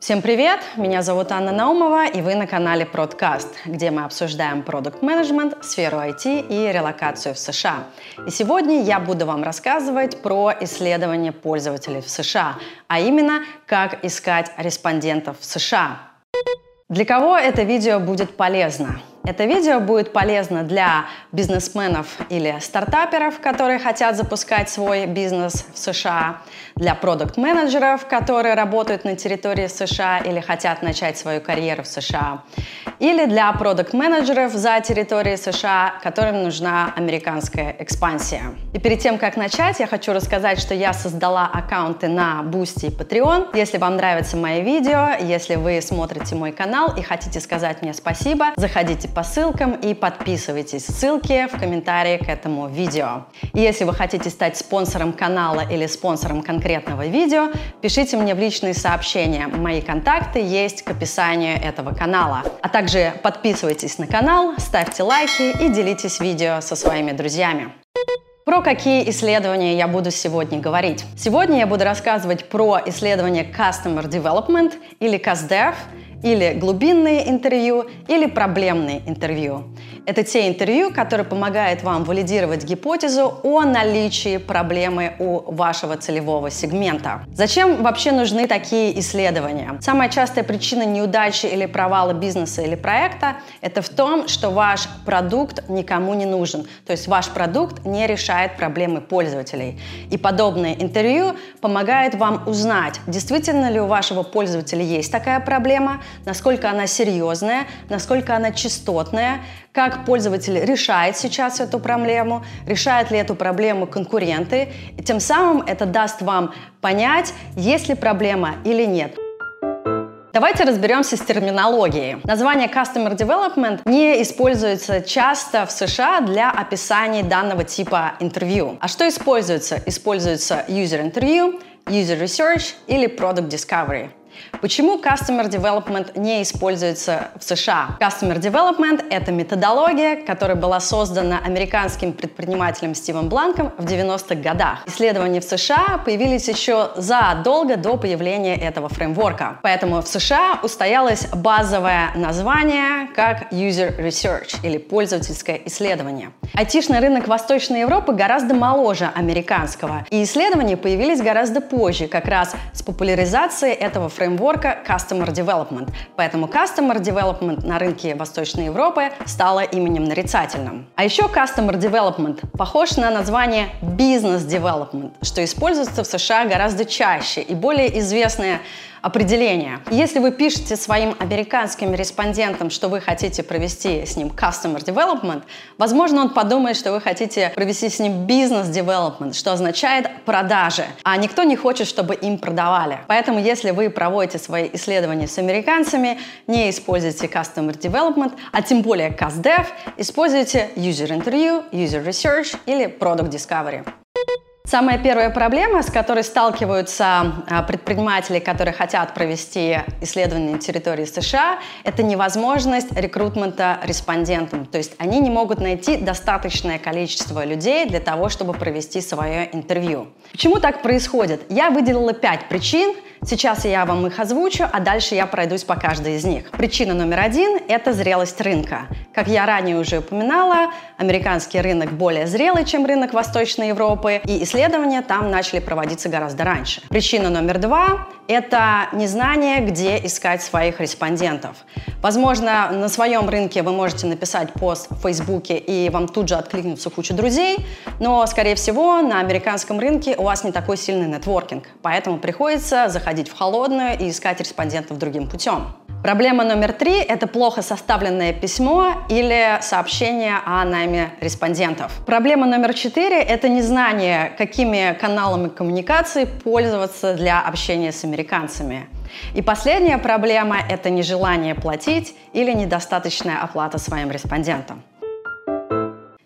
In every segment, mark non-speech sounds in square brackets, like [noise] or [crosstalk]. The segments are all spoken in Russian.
Всем привет! Меня зовут Анна Наумова, и вы на канале Продкаст, где мы обсуждаем продукт менеджмент сферу IT и релокацию в США. И сегодня я буду вам рассказывать про исследования пользователей в США, а именно, как искать респондентов в США. Для кого это видео будет полезно? Это видео будет полезно для бизнесменов или стартаперов, которые хотят запускать свой бизнес в США, для продукт-менеджеров, которые работают на территории США или хотят начать свою карьеру в США, или для продукт-менеджеров за территорией США, которым нужна американская экспансия. И перед тем, как начать, я хочу рассказать, что я создала аккаунты на Boosty и Patreon. Если вам нравятся мои видео, если вы смотрите мой канал и хотите сказать мне спасибо, заходите по ссылкам и подписывайтесь. Ссылки в комментарии к этому видео. И если вы хотите стать спонсором канала или спонсором конкретного видео, пишите мне в личные сообщения. Мои контакты есть к описанию этого канала. А также подписывайтесь на канал, ставьте лайки и делитесь видео со своими друзьями. Про какие исследования я буду сегодня говорить? Сегодня я буду рассказывать про исследование Customer Development или CastDev – или глубинные интервью, или проблемные интервью. Это те интервью, которые помогают вам валидировать гипотезу о наличии проблемы у вашего целевого сегмента. Зачем вообще нужны такие исследования? Самая частая причина неудачи или провала бизнеса или проекта – это в том, что ваш продукт никому не нужен. То есть ваш продукт не решает проблемы пользователей. И подобные интервью помогают вам узнать, действительно ли у вашего пользователя есть такая проблема, насколько она серьезная, насколько она частотная, как пользователь решает сейчас эту проблему, решают ли эту проблему конкуренты. И тем самым это даст вам понять, есть ли проблема или нет. Давайте разберемся с терминологией. Название Customer Development не используется часто в США для описания данного типа интервью. А что используется? Используется User Interview, User Research или Product Discovery. Почему Customer Development не используется в США? Customer Development — это методология, которая была создана американским предпринимателем Стивом Бланком в 90-х годах. Исследования в США появились еще задолго до появления этого фреймворка. Поэтому в США устоялось базовое название как User Research или пользовательское исследование. Айтишный рынок Восточной Европы гораздо моложе американского, и исследования появились гораздо позже, как раз с популяризацией этого фреймворка фреймворка Customer Development. Поэтому Customer Development на рынке Восточной Европы стало именем нарицательным. А еще Customer Development похож на название Business Development, что используется в США гораздо чаще и более известное определение. Если вы пишете своим американским респондентам, что вы хотите провести с ним customer development, возможно, он подумает, что вы хотите провести с ним business development, что означает продажи, а никто не хочет, чтобы им продавали. Поэтому, если вы проводите свои исследования с американцами, не используйте customer development, а тем более CastDev, используйте user interview, user research или product discovery. Самая первая проблема, с которой сталкиваются а, предприниматели, которые хотят провести исследование территории США, это невозможность рекрутмента респондентам. То есть они не могут найти достаточное количество людей для того, чтобы провести свое интервью. Почему так происходит? Я выделила пять причин – Сейчас я вам их озвучу, а дальше я пройдусь по каждой из них. Причина номер один – это зрелость рынка. Как я ранее уже упоминала, американский рынок более зрелый, чем рынок Восточной Европы, и исследования там начали проводиться гораздо раньше. Причина номер два – это незнание, где искать своих респондентов. Возможно, на своем рынке вы можете написать пост в Фейсбуке, и вам тут же откликнутся куча друзей, но, скорее всего, на американском рынке у вас не такой сильный нетворкинг, поэтому приходится заходить ходить в холодную и искать респондентов другим путем. Проблема номер три – это плохо составленное письмо или сообщение о найме респондентов. Проблема номер четыре – это незнание, какими каналами коммуникации пользоваться для общения с американцами. И последняя проблема – это нежелание платить или недостаточная оплата своим респондентам.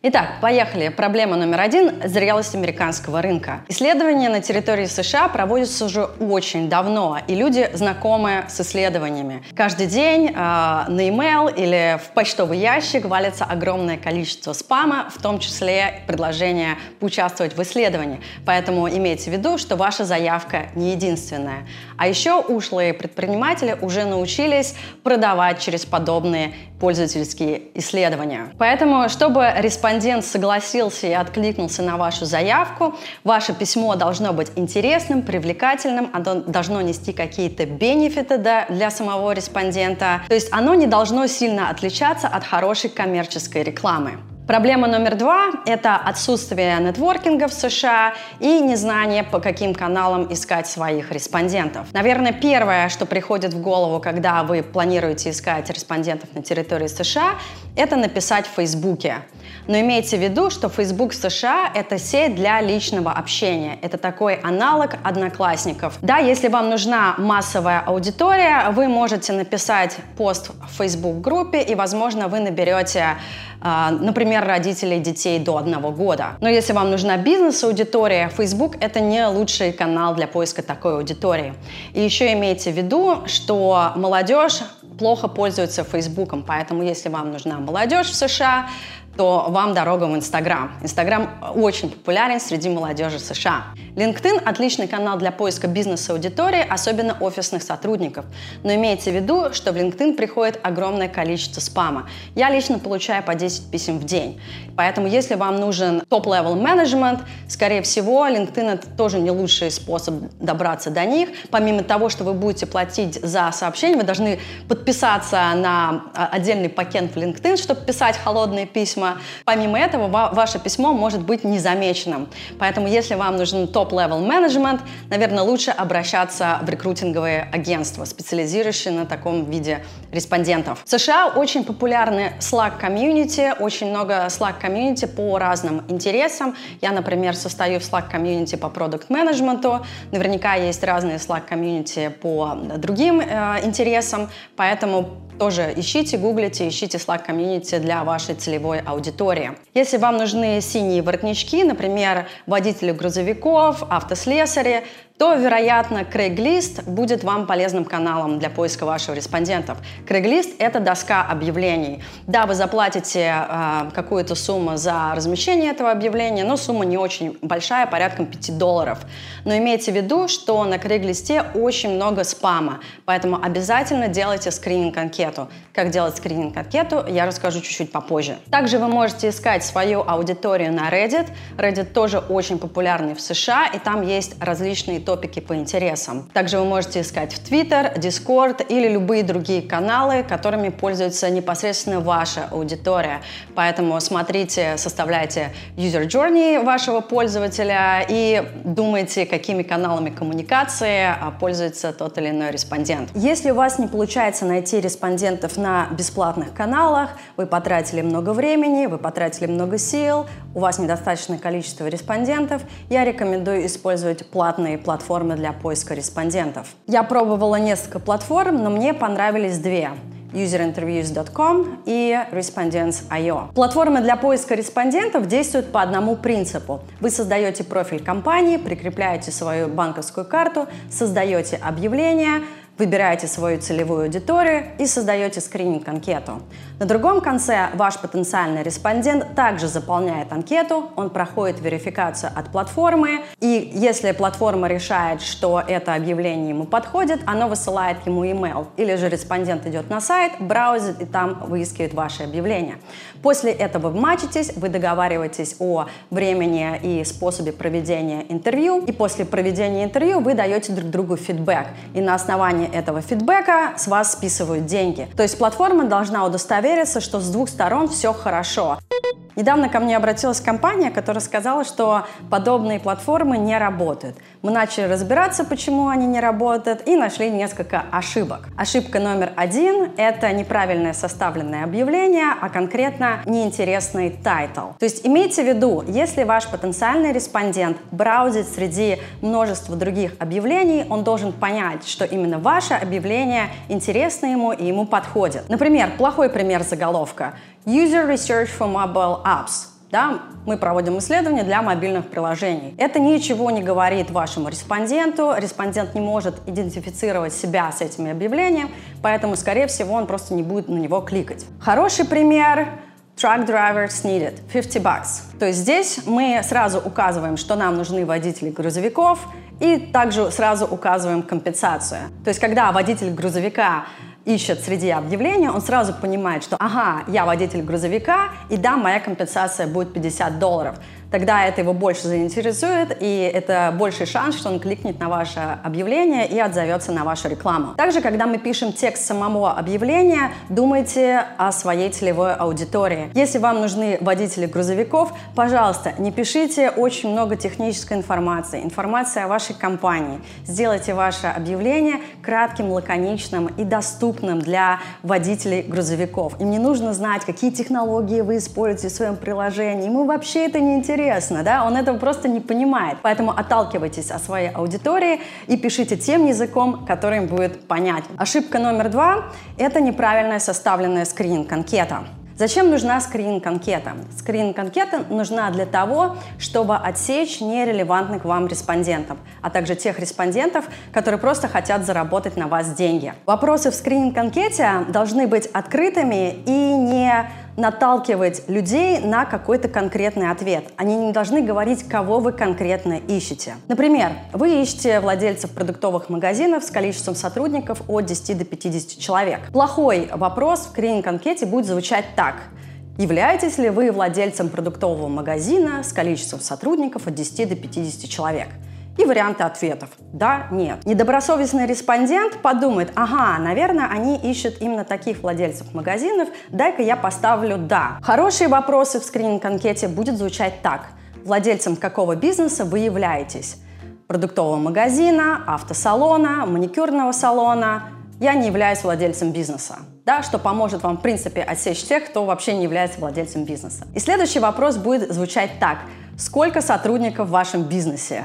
Итак, поехали. Проблема номер один – зрелость американского рынка. Исследования на территории США проводятся уже очень давно, и люди знакомы с исследованиями. Каждый день э, на email или в почтовый ящик валится огромное количество спама, в том числе предложение поучаствовать в исследовании. Поэтому имейте в виду, что ваша заявка не единственная. А еще ушлые предприниматели уже научились продавать через подобные пользовательские исследования. Поэтому, чтобы респондент согласился и откликнулся на вашу заявку, ваше письмо должно быть интересным, привлекательным, оно должно нести какие-то бенефиты для самого респондента. То есть оно не должно сильно отличаться от хорошей коммерческой рекламы. Проблема номер два – это отсутствие нетворкинга в США и незнание, по каким каналам искать своих респондентов. Наверное, первое, что приходит в голову, когда вы планируете искать респондентов на территории США, это написать в Фейсбуке. Но имейте в виду, что Facebook США – это сеть для личного общения. Это такой аналог одноклассников. Да, если вам нужна массовая аудитория, вы можете написать пост в Facebook-группе, и, возможно, вы наберете например, родителей детей до одного года. Но если вам нужна бизнес-аудитория, Facebook — это не лучший канал для поиска такой аудитории. И еще имейте в виду, что молодежь плохо пользуется Фейсбуком, поэтому если вам нужна молодежь в США, то вам дорога в Инстаграм. Инстаграм очень популярен среди молодежи США. LinkedIn – отличный канал для поиска бизнес-аудитории, особенно офисных сотрудников. Но имейте в виду, что в LinkedIn приходит огромное количество спама. Я лично получаю по 10 писем в день. Поэтому если вам нужен top-level менеджмент, скорее всего, LinkedIn – это тоже не лучший способ добраться до них. Помимо того, что вы будете платить за сообщения, вы должны подписаться на а, отдельный пакет в LinkedIn, чтобы писать холодные письма. Помимо этого, ваше письмо может быть незамеченным. Поэтому если вам нужен топ top-level менеджмент, наверное, лучше обращаться в рекрутинговые агентства, специализирующие на таком виде респондентов. В США очень популярны Slack комьюнити, очень много Slack комьюнити по разным интересам. Я, например, состою в Slack комьюнити по продукт менеджменту Наверняка есть разные Slack комьюнити по другим э, интересам, поэтому тоже ищите, гуглите, ищите Slack комьюнити для вашей целевой аудитории. Если вам нужны синие воротнички, например, водители грузовиков, автослесари, то, вероятно, Craigslist будет вам полезным каналом для поиска ваших респондентов. Craigslist – это доска объявлений. Да, вы заплатите э, какую-то сумму за размещение этого объявления, но сумма не очень большая, порядком 5 долларов. Но имейте в виду, что на Craigslist очень много спама, поэтому обязательно делайте скрининг-анкету. Как делать скрининг-анкету, я расскажу чуть-чуть попозже. Также вы можете искать свою аудиторию на Reddit. Reddit тоже очень популярный в США, и там есть различные топики по интересам. Также вы можете искать в Twitter, Discord или любые другие каналы, которыми пользуется непосредственно ваша аудитория. Поэтому смотрите, составляйте user journey вашего пользователя и думайте, какими каналами коммуникации а, пользуется тот или иной респондент. Если у вас не получается найти респондентов на бесплатных каналах, вы потратили много времени, вы потратили много сил, у вас недостаточное количество респондентов, я рекомендую использовать платные платформы платформы для поиска респондентов. Я пробовала несколько платформ, но мне понравились две userinterviews.com и Respondents.io. Платформы для поиска респондентов действуют по одному принципу. Вы создаете профиль компании, прикрепляете свою банковскую карту, создаете объявление, Выбираете свою целевую аудиторию и создаете скрининг-анкету. На другом конце ваш потенциальный респондент также заполняет анкету, он проходит верификацию от платформы, и если платформа решает, что это объявление ему подходит, оно высылает ему email. Или же респондент идет на сайт, браузит и там выискивает ваше объявление. После этого вы мачитесь, вы договариваетесь о времени и способе проведения интервью, и после проведения интервью вы даете друг другу фидбэк. И на основании основании этого фидбэка с вас списывают деньги. То есть платформа должна удостовериться, что с двух сторон все хорошо. Недавно ко мне обратилась компания, которая сказала, что подобные платформы не работают. Мы начали разбираться, почему они не работают, и нашли несколько ошибок. Ошибка номер один – это неправильное составленное объявление, а конкретно неинтересный title. То есть имейте в виду, если ваш потенциальный респондент браузит среди множества других объявлений, он должен понять, что именно ваше объявление интересно ему и ему подходит. Например, плохой пример заголовка – User Research for Mobile Apps. Да, мы проводим исследования для мобильных приложений. Это ничего не говорит вашему респонденту. Респондент не может идентифицировать себя с этими объявлениями, поэтому, скорее всего, он просто не будет на него кликать. Хороший пример Truck drivers needed 50 bucks. То есть здесь мы сразу указываем, что нам нужны водители грузовиков, и также сразу указываем компенсацию. То есть когда водитель грузовика ищет среди объявлений, он сразу понимает, что ага, я водитель грузовика, и да, моя компенсация будет 50 долларов тогда это его больше заинтересует, и это больший шанс, что он кликнет на ваше объявление и отзовется на вашу рекламу. Также, когда мы пишем текст самого объявления, думайте о своей целевой аудитории. Если вам нужны водители грузовиков, пожалуйста, не пишите очень много технической информации, информации о вашей компании. Сделайте ваше объявление кратким, лаконичным и доступным для водителей грузовиков. Им не нужно знать, какие технологии вы используете в своем приложении. Ему вообще это не интересно интересно, да, он этого просто не понимает. Поэтому отталкивайтесь от своей аудитории и пишите тем языком, который им будет понятен. Ошибка номер два – это неправильная составленная скрининг-анкета. Зачем нужна скрининг-анкета? Скрининг-анкета нужна для того, чтобы отсечь нерелевантных вам респондентов, а также тех респондентов, которые просто хотят заработать на вас деньги. Вопросы в скрининг-анкете должны быть открытыми и не наталкивать людей на какой-то конкретный ответ. Они не должны говорить, кого вы конкретно ищете. Например, вы ищете владельцев продуктовых магазинов с количеством сотрудников от 10 до 50 человек. Плохой вопрос в скрининг-анкете будет звучать так. Являетесь ли вы владельцем продуктового магазина с количеством сотрудников от 10 до 50 человек? и варианты ответов. Да, нет. Недобросовестный респондент подумает, ага, наверное, они ищут именно таких владельцев магазинов, дай-ка я поставлю «да». Хорошие вопросы в скрининг-анкете будет звучать так. Владельцем какого бизнеса вы являетесь? Продуктового магазина, автосалона, маникюрного салона. Я не являюсь владельцем бизнеса. Да, что поможет вам, в принципе, отсечь тех, кто вообще не является владельцем бизнеса. И следующий вопрос будет звучать так. Сколько сотрудников в вашем бизнесе?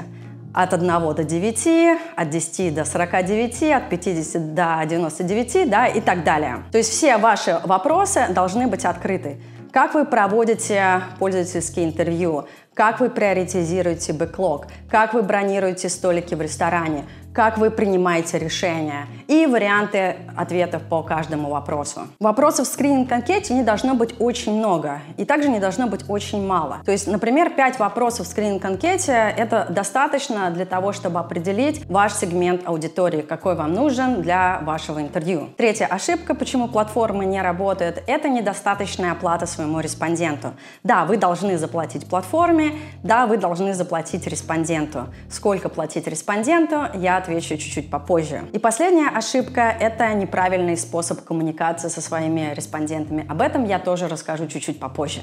от 1 до 9, от 10 до 49, от 50 до 99 да, и так далее. То есть все ваши вопросы должны быть открыты. Как вы проводите пользовательские интервью? Как вы приоритизируете бэклог? Как вы бронируете столики в ресторане? как вы принимаете решения и варианты ответов по каждому вопросу. Вопросов в скрининг-анкете не должно быть очень много и также не должно быть очень мало. То есть, например, 5 вопросов в скрининг-анкете — это достаточно для того, чтобы определить ваш сегмент аудитории, какой вам нужен для вашего интервью. Третья ошибка, почему платформы не работают, это недостаточная оплата своему респонденту. Да, вы должны заплатить платформе, да, вы должны заплатить респонденту. Сколько платить респонденту, я отвечу чуть-чуть попозже. И последняя ошибка — это неправильный способ коммуникации со своими респондентами. Об этом я тоже расскажу чуть-чуть попозже.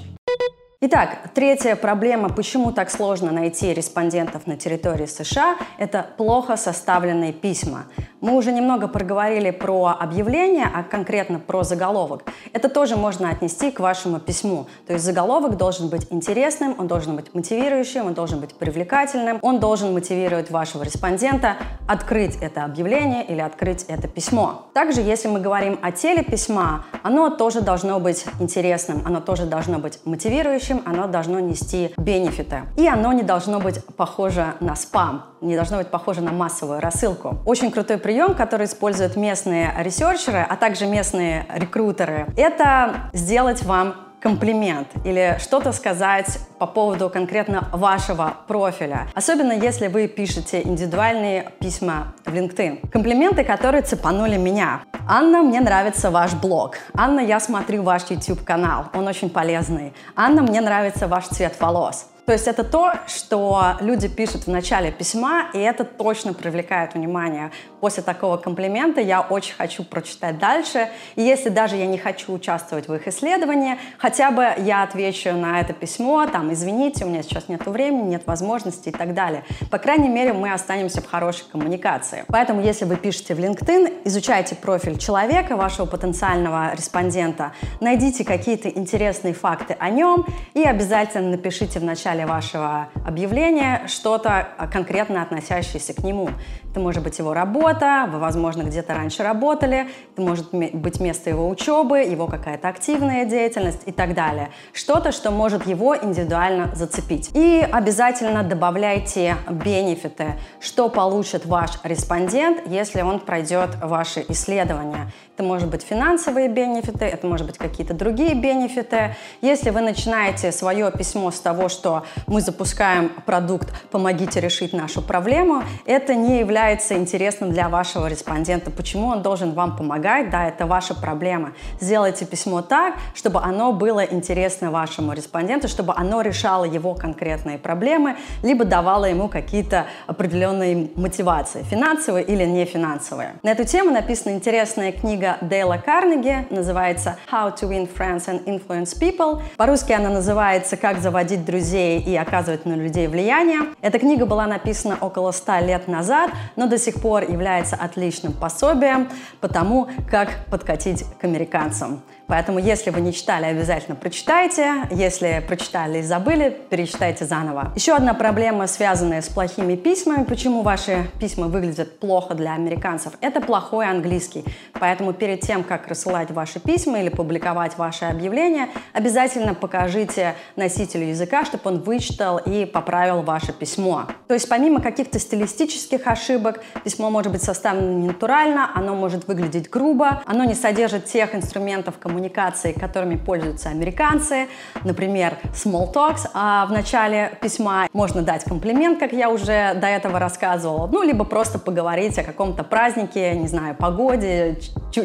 Итак, третья проблема, почему так сложно найти респондентов на территории США, это плохо составленные письма. Мы уже немного проговорили про объявление, а конкретно про заголовок. Это тоже можно отнести к вашему письму. То есть заголовок должен быть интересным, он должен быть мотивирующим, он должен быть привлекательным, он должен мотивировать вашего респондента открыть это объявление или открыть это письмо. Также, если мы говорим о теле письма, оно тоже должно быть интересным, оно тоже должно быть мотивирующим, оно должно нести бенефиты. И оно не должно быть похоже на спам, не должно быть похоже на массовую рассылку. Очень крутой прием, который используют местные ресерчеры, а также местные рекрутеры, это сделать вам комплимент или что-то сказать по поводу конкретно вашего профиля. Особенно если вы пишете индивидуальные письма в LinkedIn. Комплименты, которые цепанули меня. Анна, мне нравится ваш блог. Анна, я смотрю ваш YouTube-канал, он очень полезный. Анна, мне нравится ваш цвет волос. То есть это то, что люди пишут в начале письма, и это точно привлекает внимание. После такого комплимента я очень хочу прочитать дальше. И если даже я не хочу участвовать в их исследовании, хотя бы я отвечу на это письмо, там, извините, у меня сейчас нет времени, нет возможности и так далее. По крайней мере, мы останемся в хорошей коммуникации. Поэтому, если вы пишете в LinkedIn, изучайте профиль человека, вашего потенциального респондента, найдите какие-то интересные факты о нем и обязательно напишите в начале начале вашего объявления что-то конкретно относящееся к нему. Это может быть его работа, вы, возможно, где-то раньше работали, это может быть место его учебы, его какая-то активная деятельность и так далее. Что-то, что может его индивидуально зацепить. И обязательно добавляйте бенефиты, что получит ваш респондент, если он пройдет ваши исследования. Это может быть финансовые бенефиты, это может быть какие-то другие бенефиты. Если вы начинаете свое письмо с того, что мы запускаем продукт «Помогите решить нашу проблему», это не является интересным для вашего респондента. Почему он должен вам помогать? Да, это ваша проблема. Сделайте письмо так, чтобы оно было интересно вашему респонденту, чтобы оно решало его конкретные проблемы, либо давало ему какие-то определенные мотивации, финансовые или не финансовые. На эту тему написана интересная книга Дейла Карнеги, называется «How to win friends and influence people». По-русски она называется «Как заводить друзей и оказывать на людей влияние». Эта книга была написана около 100 лет назад, но до сих пор является отличным пособием по тому, как подкатить к американцам. Поэтому, если вы не читали, обязательно прочитайте. Если прочитали и забыли, перечитайте заново. Еще одна проблема, связанная с плохими письмами, почему ваши письма выглядят плохо для американцев, это плохой английский. Поэтому перед тем, как рассылать ваши письма или публиковать ваши объявления, обязательно покажите носителю языка, чтобы он вычитал и поправил ваше письмо. То есть помимо каких-то стилистических ошибок, письмо может быть составлено не натурально, оно может выглядеть грубо, оно не содержит тех инструментов коммуникации, коммуникации, которыми пользуются американцы, например, small talks, а в начале письма можно дать комплимент, как я уже до этого рассказывала, ну, либо просто поговорить о каком-то празднике, не знаю, погоде,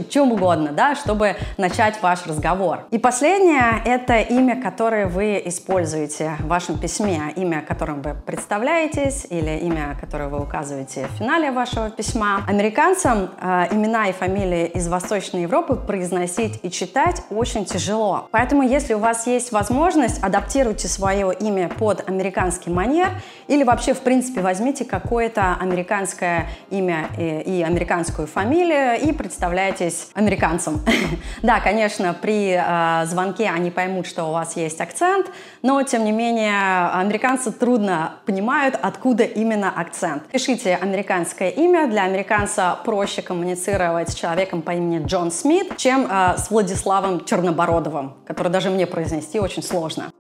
чем угодно, да, чтобы начать ваш разговор. И последнее — это имя, которое вы используете в вашем письме, имя, которым вы представляетесь или имя, которое вы указываете в финале вашего письма. Американцам э, имена и фамилии из Восточной Европы произносить и читать читать очень тяжело. Поэтому, если у вас есть возможность, адаптируйте свое имя под американский манер или вообще, в принципе, возьмите какое-то американское имя и, и американскую фамилию и представляйтесь американцем. [laughs] Да, конечно, при э, звонке они поймут, что у вас есть акцент, но, тем не менее, американцы трудно понимают, откуда именно акцент. Пишите американское имя. Для американца проще коммуницировать с человеком по имени Джон Смит, чем э, с Владиславом Вячеславом Чернобородовым, который даже мне произнести очень сложно.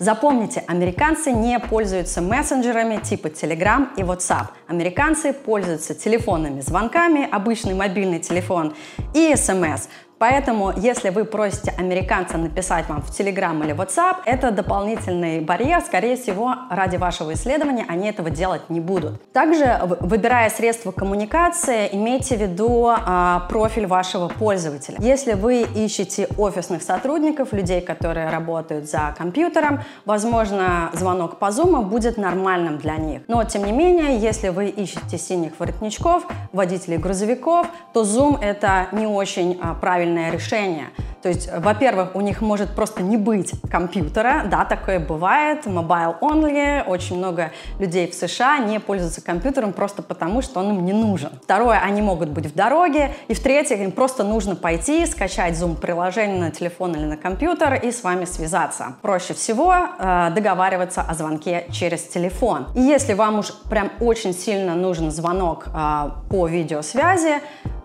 Запомните, американцы не пользуются мессенджерами типа Telegram и WhatsApp. Американцы пользуются телефонными звонками, обычный мобильный телефон и смс. Поэтому, если вы просите американца написать вам в Telegram или WhatsApp, это дополнительный барьер. Скорее всего, ради вашего исследования они этого делать не будут. Также, выбирая средства коммуникации, имейте в виду а, профиль вашего пользователя. Если вы ищете офисных сотрудников, людей, которые работают за компьютером, возможно, звонок по Zoom будет нормальным для них. Но, тем не менее, если вы ищете синих воротничков, водителей грузовиков, то Zoom это не очень а, правильно правильное решение. То есть, во-первых, у них может просто не быть компьютера, да, такое бывает, mobile only, очень много людей в США не пользуются компьютером просто потому, что он им не нужен. Второе, они могут быть в дороге, и в-третьих, им просто нужно пойти, скачать Zoom-приложение на телефон или на компьютер и с вами связаться. Проще всего э, договариваться о звонке через телефон. И если вам уж прям очень сильно нужен звонок э, по видеосвязи,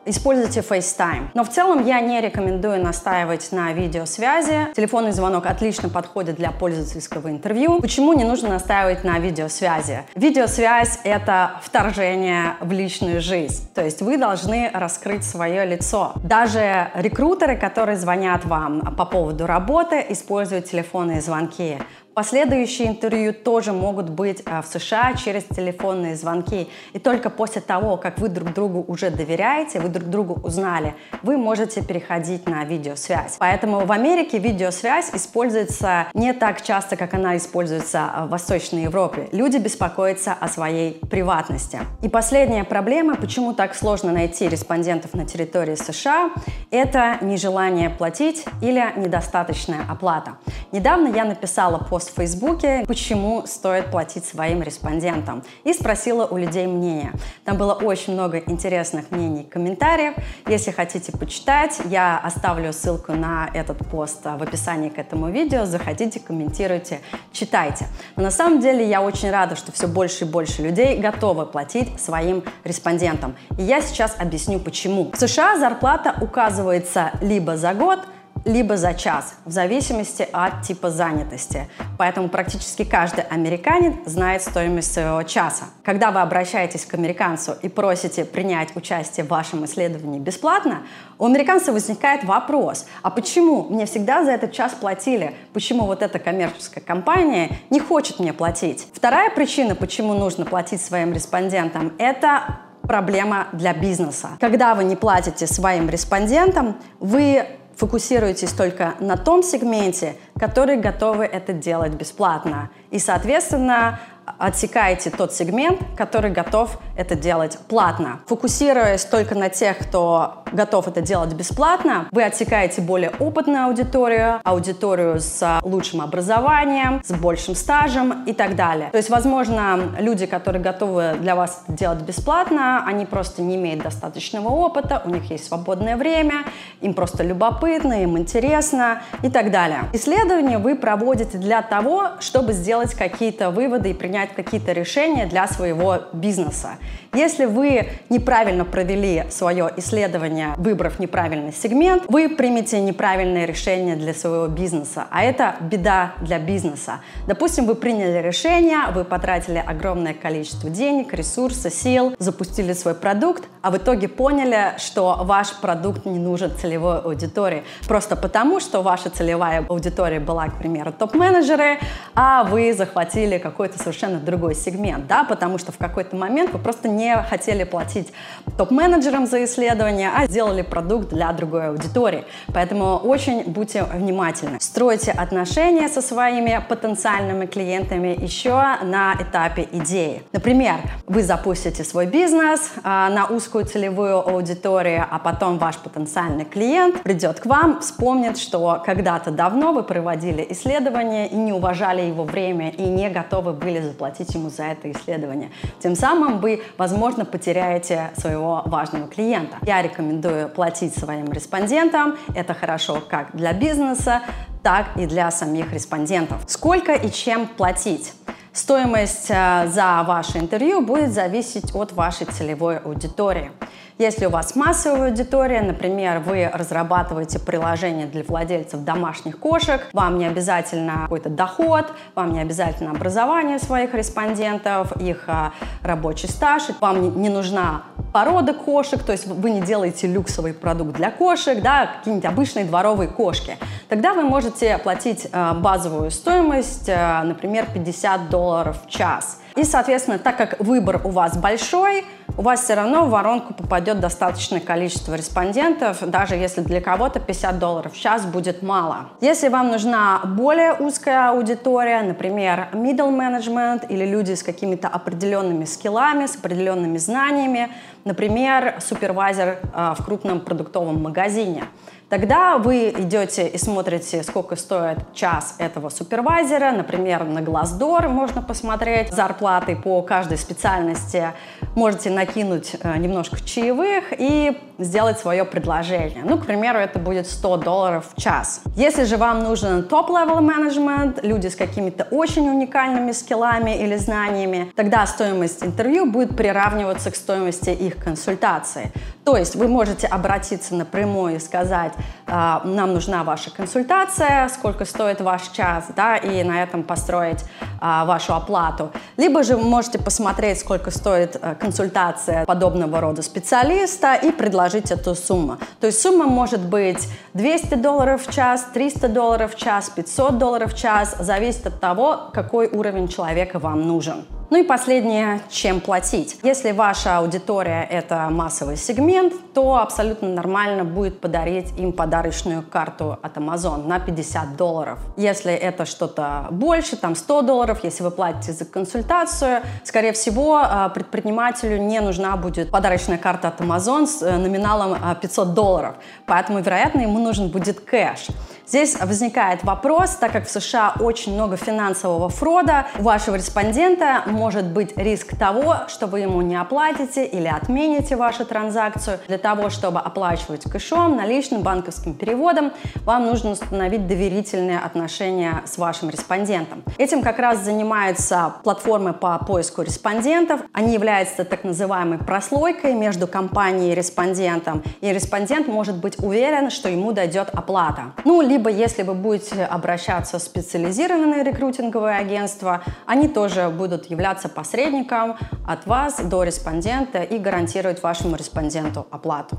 используйте FaceTime. Но в целом я не рекомендую настаивать на видеосвязи. Телефонный звонок отлично подходит для пользовательского интервью. Почему не нужно настаивать на видеосвязи? Видеосвязь — это вторжение в личную жизнь. То есть вы должны раскрыть свое лицо. Даже рекрутеры, которые звонят вам по поводу работы, используют телефонные звонки. Последующие интервью тоже могут быть а, в США через телефонные звонки. И только после того, как вы друг другу уже доверяете, вы друг другу узнали, вы можете переходить на видеосвязь. Поэтому в Америке видеосвязь используется не так часто, как она используется а, в Восточной Европе. Люди беспокоятся о своей приватности. И последняя проблема, почему так сложно найти респондентов на территории США, это нежелание платить или недостаточная оплата. Недавно я написала пост пост в Фейсбуке, почему стоит платить своим респондентам. И спросила у людей мнение. Там было очень много интересных мнений, комментариев. Если хотите почитать, я оставлю ссылку на этот пост в описании к этому видео. Заходите, комментируйте, читайте. Но на самом деле я очень рада, что все больше и больше людей готовы платить своим респондентам. И я сейчас объясню почему. В США зарплата указывается либо за год, либо за час, в зависимости от типа занятости. Поэтому практически каждый американец знает стоимость своего часа. Когда вы обращаетесь к американцу и просите принять участие в вашем исследовании бесплатно, у американца возникает вопрос, а почему мне всегда за этот час платили? Почему вот эта коммерческая компания не хочет мне платить? Вторая причина, почему нужно платить своим респондентам, это проблема для бизнеса. Когда вы не платите своим респондентам, вы фокусируетесь только на том сегменте, который готовы это делать бесплатно. И, соответственно, отсекаете тот сегмент, который готов это делать платно. Фокусируясь только на тех, кто готов это делать бесплатно, вы отсекаете более опытную аудиторию, аудиторию с лучшим образованием, с большим стажем и так далее. То есть, возможно, люди, которые готовы для вас делать бесплатно, они просто не имеют достаточного опыта, у них есть свободное время, им просто любопытно, им интересно и так далее. Исследования вы проводите для того, чтобы сделать какие-то выводы и принять принять какие-то решения для своего бизнеса. Если вы неправильно провели свое исследование, выбрав неправильный сегмент, вы примете неправильное решение для своего бизнеса, а это беда для бизнеса. Допустим, вы приняли решение, вы потратили огромное количество денег, ресурсов, сил, запустили свой продукт, а в итоге поняли, что ваш продукт не нужен целевой аудитории. Просто потому, что ваша целевая аудитория была, к примеру, топ-менеджеры, а вы захватили какой-то совершенно совершенно другой сегмент, да, потому что в какой-то момент вы просто не хотели платить топ-менеджерам за исследование, а сделали продукт для другой аудитории. Поэтому очень будьте внимательны. Стройте отношения со своими потенциальными клиентами еще на этапе идеи. Например, вы запустите свой бизнес а, на узкую целевую аудиторию, а потом ваш потенциальный клиент придет к вам, вспомнит, что когда-то давно вы проводили исследование и не уважали его время и не готовы были заплатить ему за это исследование. Тем самым вы, возможно, потеряете своего важного клиента. Я рекомендую платить своим респондентам. Это хорошо как для бизнеса, так и для самих респондентов. Сколько и чем платить? Стоимость э, за ваше интервью будет зависеть от вашей целевой аудитории. Если у вас массовая аудитория, например, вы разрабатываете приложение для владельцев домашних кошек, вам не обязательно какой-то доход, вам не обязательно образование своих респондентов, их а, рабочий стаж, вам не нужна порода кошек, то есть вы не делаете люксовый продукт для кошек, да, какие-нибудь обычные дворовые кошки. Тогда вы можете платить а, базовую стоимость, а, например, 50 долларов в час. И, соответственно, так как выбор у вас большой, у вас все равно в воронку попадет достаточное количество респондентов, даже если для кого-то 50 долларов в час будет мало. Если вам нужна более узкая аудитория, например, middle management или люди с какими-то определенными скиллами, с определенными знаниями, например, супервайзер э, в крупном продуктовом магазине, Тогда вы идете и смотрите, сколько стоит час этого супервайзера. Например, на Glassdoor можно посмотреть зарплаты по каждой специальности. Можете накинуть э, немножко чаевых и сделать свое предложение. Ну, к примеру, это будет 100 долларов в час. Если же вам нужен top-level менеджмент, люди с какими-то очень уникальными скиллами или знаниями, тогда стоимость интервью будет приравниваться к стоимости их консультации. То есть вы можете обратиться напрямую и сказать, «А, нам нужна ваша консультация, сколько стоит ваш час, да, и на этом построить а, вашу оплату. Либо же вы можете посмотреть, сколько стоит а, консультация подобного рода специалиста и предложить эту сумму. То есть сумма может быть 200 долларов в час, 300 долларов в час, 500 долларов в час, зависит от того, какой уровень человека вам нужен. Ну и последнее, чем платить. Если ваша аудитория – это массовый сегмент, то абсолютно нормально будет подарить им подарочную карту от Amazon на 50 долларов. Если это что-то больше, там 100 долларов, если вы платите за консультацию, скорее всего, а, предпринимателю не нужна будет подарочная карта от Amazon с э, номиналом 500 а, долларов. Поэтому, вероятно, ему нужен будет кэш. Здесь возникает вопрос, так как в США очень много финансового фрода, у вашего респондента может быть риск того, что вы ему не оплатите или отмените вашу транзакцию. Для того, чтобы оплачивать кэшом, наличным, банковским переводом, вам нужно установить доверительные отношения с вашим респондентом. Этим как раз занимаются платформы по поиску респондентов. Они являются так называемой прослойкой между компанией и респондентом, и респондент может быть уверен, что ему дойдет оплата. Ну, либо если вы будете обращаться в специализированные рекрутинговые агентства, они тоже будут являться посредником от вас до респондента и гарантировать вашему респонденту оплату.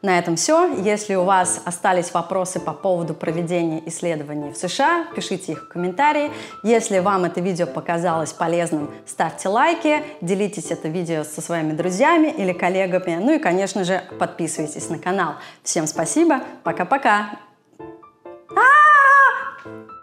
На этом все. Если у вас остались вопросы по поводу проведения исследований в США, пишите их в комментарии. Если вам это видео показалось полезным, ставьте лайки, делитесь это видео со своими друзьями или коллегами. Ну и, конечно же, подписывайтесь на канал. Всем спасибо. Пока-пока. 아!